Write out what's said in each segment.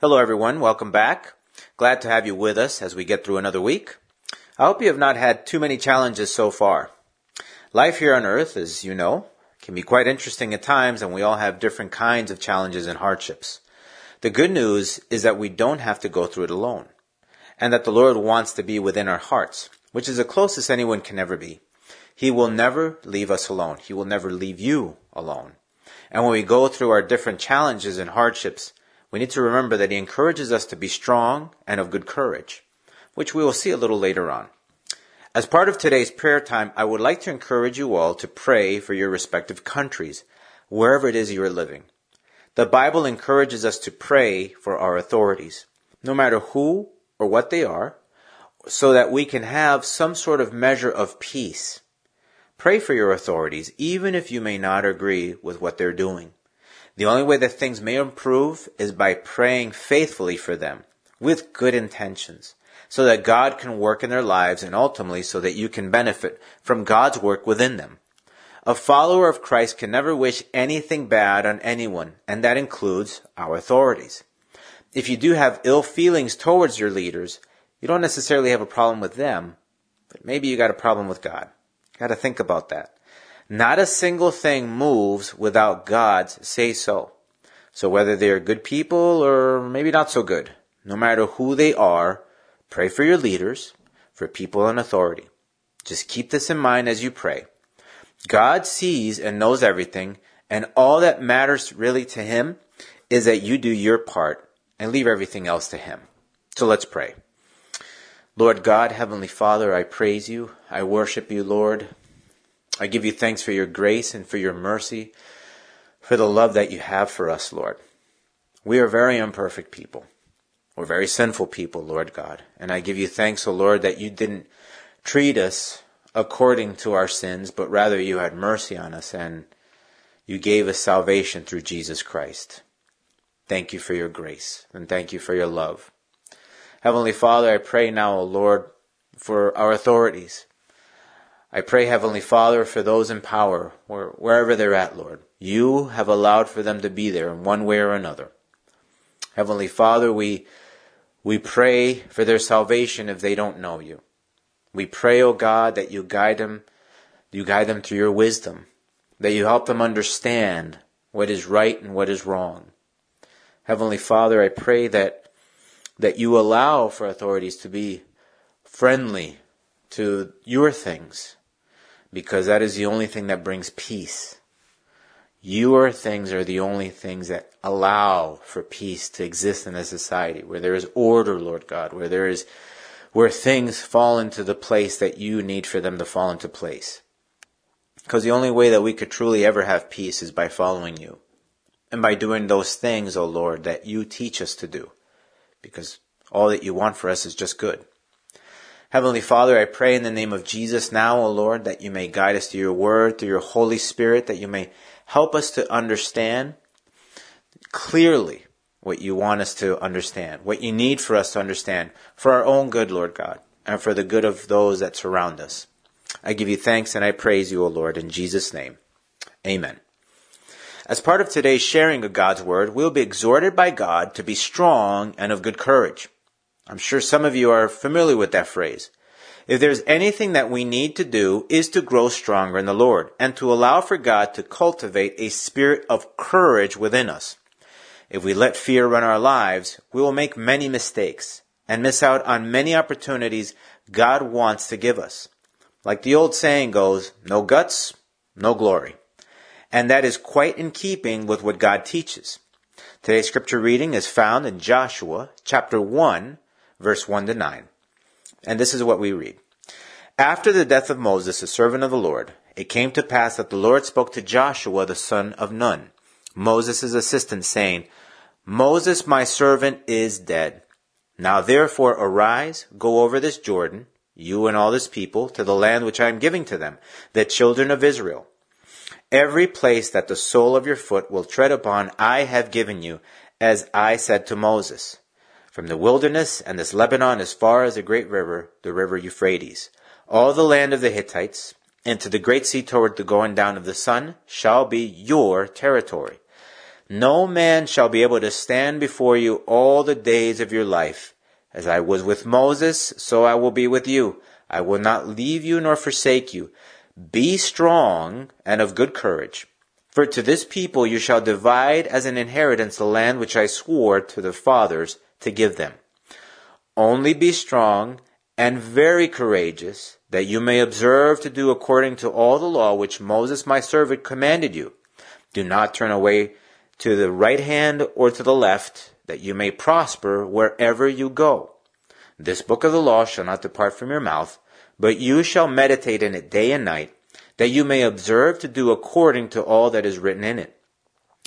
Hello, everyone. Welcome back. Glad to have you with us as we get through another week. I hope you have not had too many challenges so far. Life here on earth, as you know, can be quite interesting at times, and we all have different kinds of challenges and hardships. The good news is that we don't have to go through it alone, and that the Lord wants to be within our hearts, which is the closest anyone can ever be. He will never leave us alone. He will never leave you alone. And when we go through our different challenges and hardships, we need to remember that He encourages us to be strong and of good courage, which we will see a little later on. As part of today's prayer time, I would like to encourage you all to pray for your respective countries, wherever it is you are living. The Bible encourages us to pray for our authorities, no matter who or what they are, so that we can have some sort of measure of peace. Pray for your authorities, even if you may not agree with what they're doing. The only way that things may improve is by praying faithfully for them with good intentions so that God can work in their lives and ultimately so that you can benefit from God's work within them. A follower of Christ can never wish anything bad on anyone, and that includes our authorities. If you do have ill feelings towards your leaders, you don't necessarily have a problem with them, but maybe you got a problem with God. Got to think about that. Not a single thing moves without God's say so. So whether they're good people or maybe not so good, no matter who they are, pray for your leaders, for people in authority. Just keep this in mind as you pray. God sees and knows everything, and all that matters really to Him is that you do your part and leave everything else to Him. So let's pray. Lord God, Heavenly Father, I praise you. I worship you, Lord. I give you thanks for your grace and for your mercy, for the love that you have for us, Lord. We are very imperfect people. We're very sinful people, Lord God. And I give you thanks, O Lord, that you didn't treat us according to our sins, but rather you had mercy on us and you gave us salvation through Jesus Christ. Thank you for your grace and thank you for your love. Heavenly Father, I pray now, O Lord, for our authorities. I pray, Heavenly Father, for those in power, wherever they're at, Lord. You have allowed for them to be there in one way or another. Heavenly Father, we, we pray for their salvation if they don't know you. We pray, O oh God, that you guide them, you guide them through your wisdom, that you help them understand what is right and what is wrong. Heavenly Father, I pray that, that you allow for authorities to be friendly to your things, because that is the only thing that brings peace. Your things are the only things that allow for peace to exist in a society where there is order, Lord God, where there is, where things fall into the place that you need for them to fall into place. Because the only way that we could truly ever have peace is by following you. And by doing those things, O oh Lord, that you teach us to do. Because all that you want for us is just good. Heavenly Father, I pray in the name of Jesus now, O Lord, that you may guide us through your word, through your Holy Spirit, that you may help us to understand clearly what you want us to understand, what you need for us to understand, for our own good, Lord God, and for the good of those that surround us. I give you thanks and I praise you, O Lord, in Jesus' name. Amen. As part of today's sharing of God's Word, we'll be exhorted by God to be strong and of good courage. I'm sure some of you are familiar with that phrase. If there's anything that we need to do is to grow stronger in the Lord and to allow for God to cultivate a spirit of courage within us. If we let fear run our lives, we will make many mistakes and miss out on many opportunities God wants to give us. Like the old saying goes, no guts, no glory. And that is quite in keeping with what God teaches. Today's scripture reading is found in Joshua chapter 1 verse 1 to 9. And this is what we read. After the death of Moses, the servant of the Lord, it came to pass that the Lord spoke to Joshua the son of Nun, Moses' assistant, saying, Moses, my servant, is dead. Now therefore arise, go over this Jordan, you and all this people, to the land which I am giving to them, the children of Israel. Every place that the sole of your foot will tread upon I have given you, as I said to Moses from the wilderness and this Lebanon as far as the great river, the river Euphrates, all the land of the Hittites, and to the great sea toward the going down of the sun shall be your territory. No man shall be able to stand before you all the days of your life. As I was with Moses, so I will be with you. I will not leave you nor forsake you. Be strong and of good courage. For to this people you shall divide as an inheritance the land which I swore to the fathers to give them. Only be strong and very courageous, that you may observe to do according to all the law which Moses my servant commanded you. Do not turn away to the right hand or to the left, that you may prosper wherever you go. This book of the law shall not depart from your mouth, but you shall meditate in it day and night, that you may observe to do according to all that is written in it.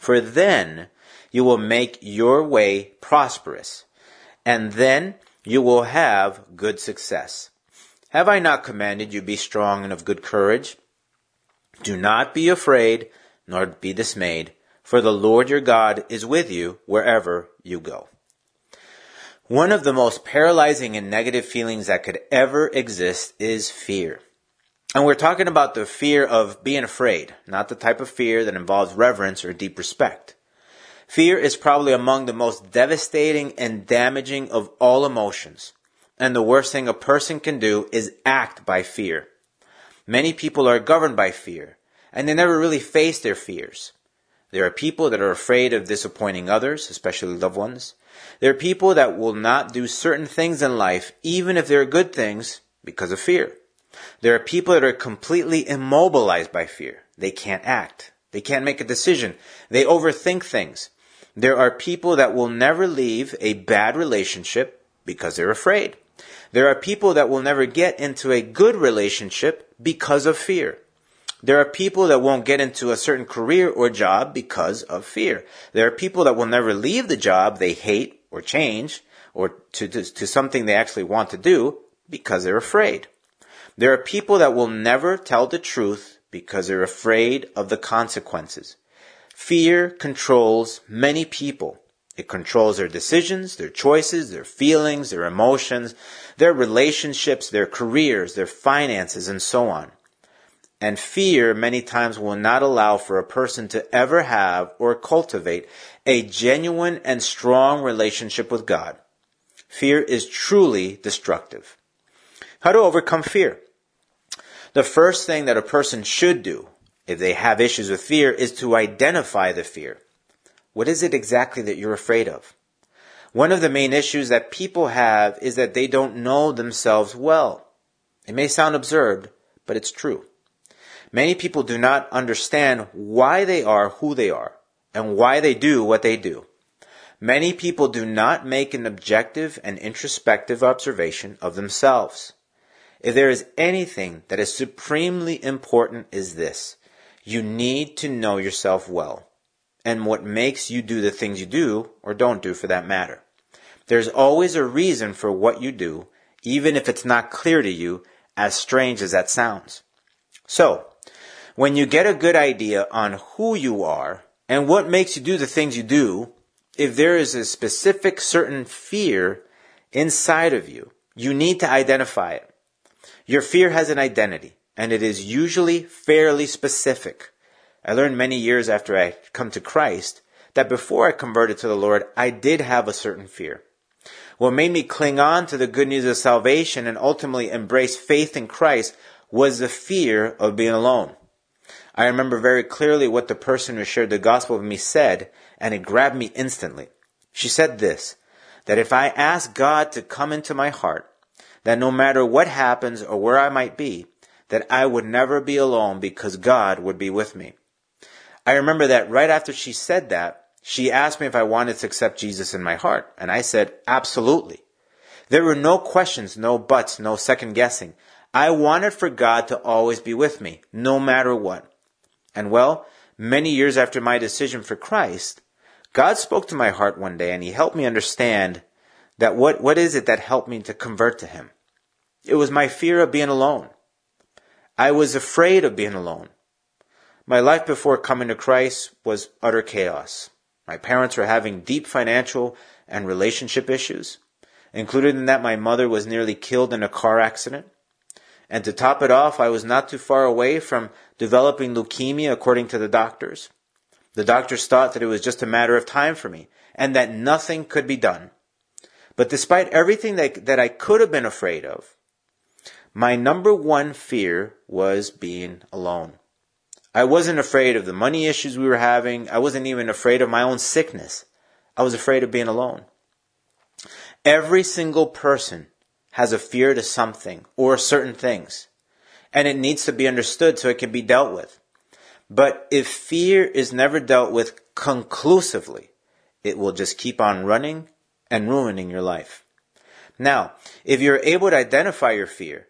For then you will make your way prosperous, and then you will have good success. Have I not commanded you be strong and of good courage? Do not be afraid, nor be dismayed, for the Lord your God is with you wherever you go. One of the most paralyzing and negative feelings that could ever exist is fear. And we're talking about the fear of being afraid, not the type of fear that involves reverence or deep respect. Fear is probably among the most devastating and damaging of all emotions. And the worst thing a person can do is act by fear. Many people are governed by fear, and they never really face their fears. There are people that are afraid of disappointing others, especially loved ones. There are people that will not do certain things in life, even if they're good things, because of fear. There are people that are completely immobilized by fear. They can't act. They can't make a decision. They overthink things. There are people that will never leave a bad relationship because they're afraid. There are people that will never get into a good relationship because of fear. There are people that won't get into a certain career or job because of fear. There are people that will never leave the job they hate or change or to, to, to something they actually want to do because they're afraid. There are people that will never tell the truth because they're afraid of the consequences. Fear controls many people. It controls their decisions, their choices, their feelings, their emotions, their relationships, their careers, their finances, and so on. And fear many times will not allow for a person to ever have or cultivate a genuine and strong relationship with God. Fear is truly destructive. How to overcome fear? The first thing that a person should do if they have issues with fear is to identify the fear. What is it exactly that you're afraid of? One of the main issues that people have is that they don't know themselves well. It may sound absurd, but it's true. Many people do not understand why they are who they are and why they do what they do. Many people do not make an objective and introspective observation of themselves. If there is anything that is supremely important is this. You need to know yourself well and what makes you do the things you do or don't do for that matter. There's always a reason for what you do, even if it's not clear to you, as strange as that sounds. So, when you get a good idea on who you are and what makes you do the things you do, if there is a specific certain fear inside of you, you need to identify it. Your fear has an identity, and it is usually fairly specific. I learned many years after I come to Christ that before I converted to the Lord, I did have a certain fear. What made me cling on to the good news of salvation and ultimately embrace faith in Christ was the fear of being alone. I remember very clearly what the person who shared the gospel with me said, and it grabbed me instantly. She said this, that if I ask God to come into my heart, that no matter what happens or where I might be, that I would never be alone because God would be with me. I remember that right after she said that, she asked me if I wanted to accept Jesus in my heart, and I said, absolutely. There were no questions, no buts, no second guessing. I wanted for God to always be with me, no matter what. And well, many years after my decision for Christ, God spoke to my heart one day and he helped me understand that what, what is it that helped me to convert to him? It was my fear of being alone. I was afraid of being alone. My life before coming to Christ was utter chaos. My parents were having deep financial and relationship issues. Included in that, my mother was nearly killed in a car accident. And to top it off, I was not too far away from developing leukemia according to the doctors. The doctors thought that it was just a matter of time for me and that nothing could be done. But despite everything that, that I could have been afraid of, my number one fear was being alone. I wasn't afraid of the money issues we were having. I wasn't even afraid of my own sickness. I was afraid of being alone. Every single person has a fear to something or certain things, and it needs to be understood so it can be dealt with. But if fear is never dealt with conclusively, it will just keep on running and ruining your life. Now, if you're able to identify your fear,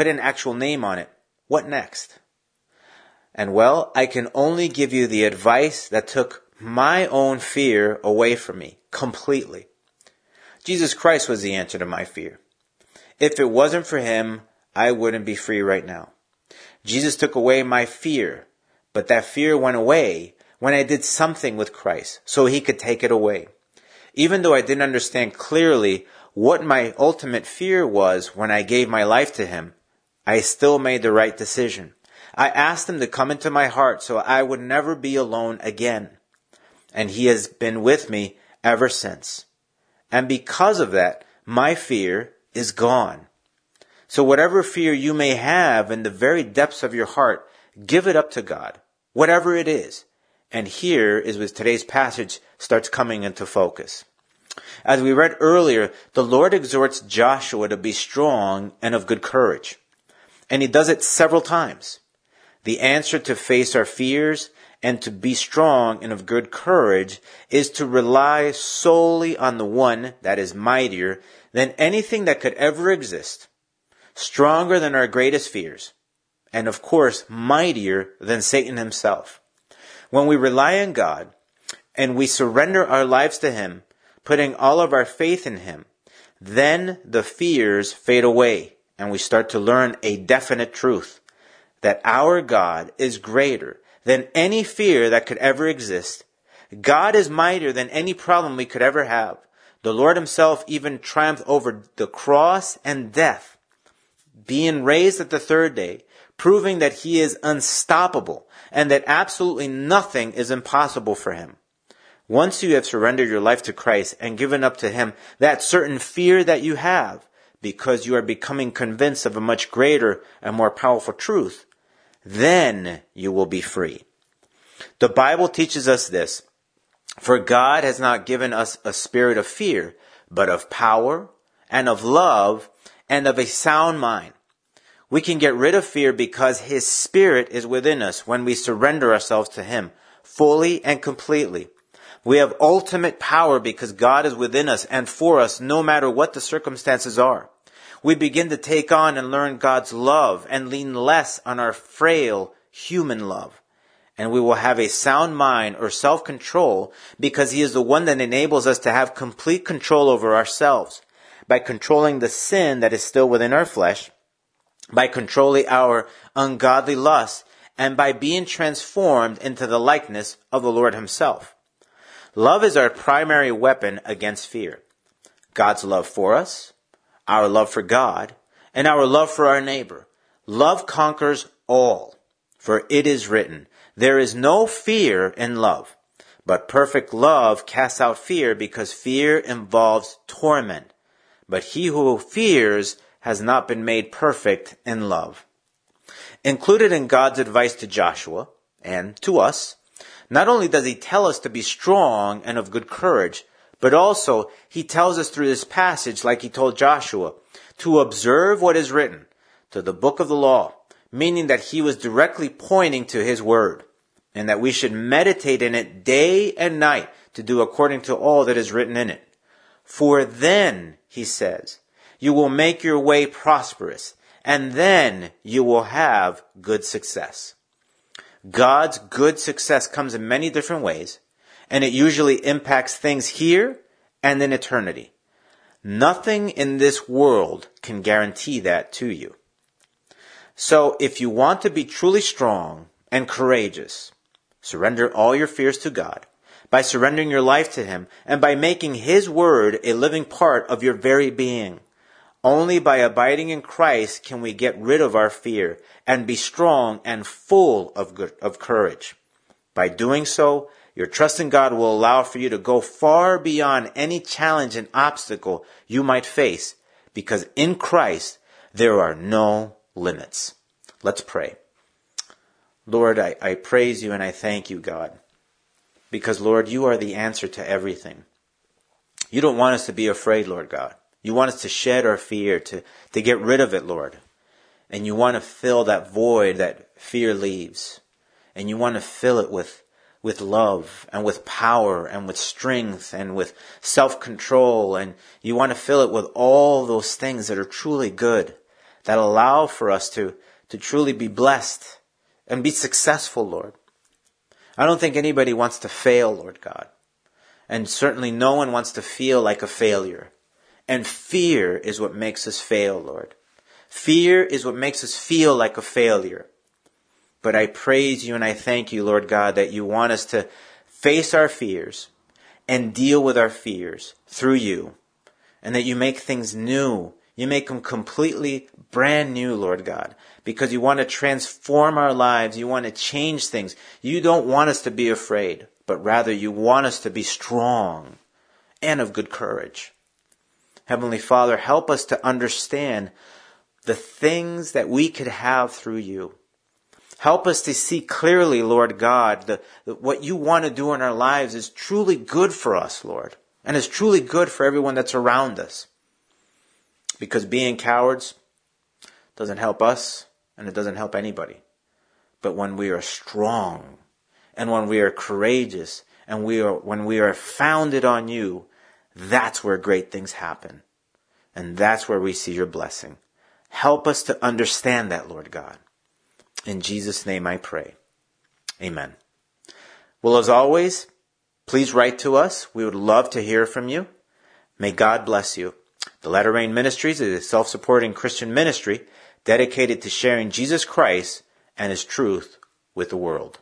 put an actual name on it, what next? And well, I can only give you the advice that took my own fear away from me completely. Jesus Christ was the answer to my fear. If it wasn't for him, I wouldn't be free right now. Jesus took away my fear, but that fear went away when I did something with Christ so he could take it away. Even though I didn't understand clearly what my ultimate fear was when I gave my life to him, I still made the right decision. I asked him to come into my heart so I would never be alone again. And he has been with me ever since. And because of that, my fear is gone. So whatever fear you may have in the very depths of your heart, give it up to God, whatever it is. And here is where today's passage starts coming into focus. As we read earlier, the Lord exhorts Joshua to be strong and of good courage. And he does it several times. The answer to face our fears and to be strong and of good courage is to rely solely on the one that is mightier than anything that could ever exist, stronger than our greatest fears, and of course, mightier than Satan himself. When we rely on God and we surrender our lives to Him, putting all of our faith in Him, then the fears fade away and we start to learn a definite truth that our God is greater than any fear that could ever exist. God is mightier than any problem we could ever have. The Lord himself even triumphed over the cross and death, being raised at the third day, proving that he is unstoppable and that absolutely nothing is impossible for him. Once you have surrendered your life to Christ and given up to him that certain fear that you have, because you are becoming convinced of a much greater and more powerful truth, then you will be free. The Bible teaches us this. For God has not given us a spirit of fear, but of power and of love and of a sound mind. We can get rid of fear because His Spirit is within us when we surrender ourselves to Him fully and completely. We have ultimate power because God is within us and for us no matter what the circumstances are we begin to take on and learn God's love and lean less on our frail human love. And we will have a sound mind or self-control because He is the one that enables us to have complete control over ourselves by controlling the sin that is still within our flesh, by controlling our ungodly lusts, and by being transformed into the likeness of the Lord Himself. Love is our primary weapon against fear. God's love for us, our love for God, and our love for our neighbor. Love conquers all. For it is written, there is no fear in love, but perfect love casts out fear because fear involves torment. But he who fears has not been made perfect in love. Included in God's advice to Joshua and to us, not only does he tell us to be strong and of good courage, but also, he tells us through this passage, like he told Joshua, to observe what is written, to the book of the law, meaning that he was directly pointing to his word, and that we should meditate in it day and night to do according to all that is written in it. For then, he says, you will make your way prosperous, and then you will have good success. God's good success comes in many different ways, and it usually impacts things here and in eternity. Nothing in this world can guarantee that to you. So if you want to be truly strong and courageous, surrender all your fears to God by surrendering your life to Him and by making His Word a living part of your very being. Only by abiding in Christ can we get rid of our fear and be strong and full of good, of courage. By doing so, Your trust in God will allow for you to go far beyond any challenge and obstacle you might face because in Christ there are no limits. Let's pray. Lord, I, I praise you and I thank you, God, because Lord, you are the answer to everything. You don't want us to be afraid, Lord God. You want us to shed our fear, to, to get rid of it, Lord. And you want to fill that void that fear leaves. And you want to fill it with, with love and with power and with strength and with self-control. And you want to fill it with all those things that are truly good, that allow for us to, to truly be blessed and be successful, Lord. I don't think anybody wants to fail, Lord God. And certainly no one wants to feel like a failure. And fear is what makes us fail, Lord. Fear is what makes us feel like a failure. But I praise you and I thank you, Lord God, that you want us to face our fears and deal with our fears through you. And that you make things new. You make them completely brand new, Lord God, because you want to transform our lives. You want to change things. You don't want us to be afraid, but rather you want us to be strong and of good courage. Heavenly Father, help us to understand the things that we could have through you. Help us to see clearly, Lord God, the, what you want to do in our lives is truly good for us, Lord, and is truly good for everyone that's around us. Because being cowards doesn't help us, and it doesn't help anybody. But when we are strong, and when we are courageous, and we are, when we are founded on you, that's where great things happen. And that's where we see your blessing. Help us to understand that, Lord God. In Jesus' name I pray. Amen. Well, as always, please write to us. We would love to hear from you. May God bless you. The Latter Rain Ministries is a self-supporting Christian ministry dedicated to sharing Jesus Christ and His truth with the world.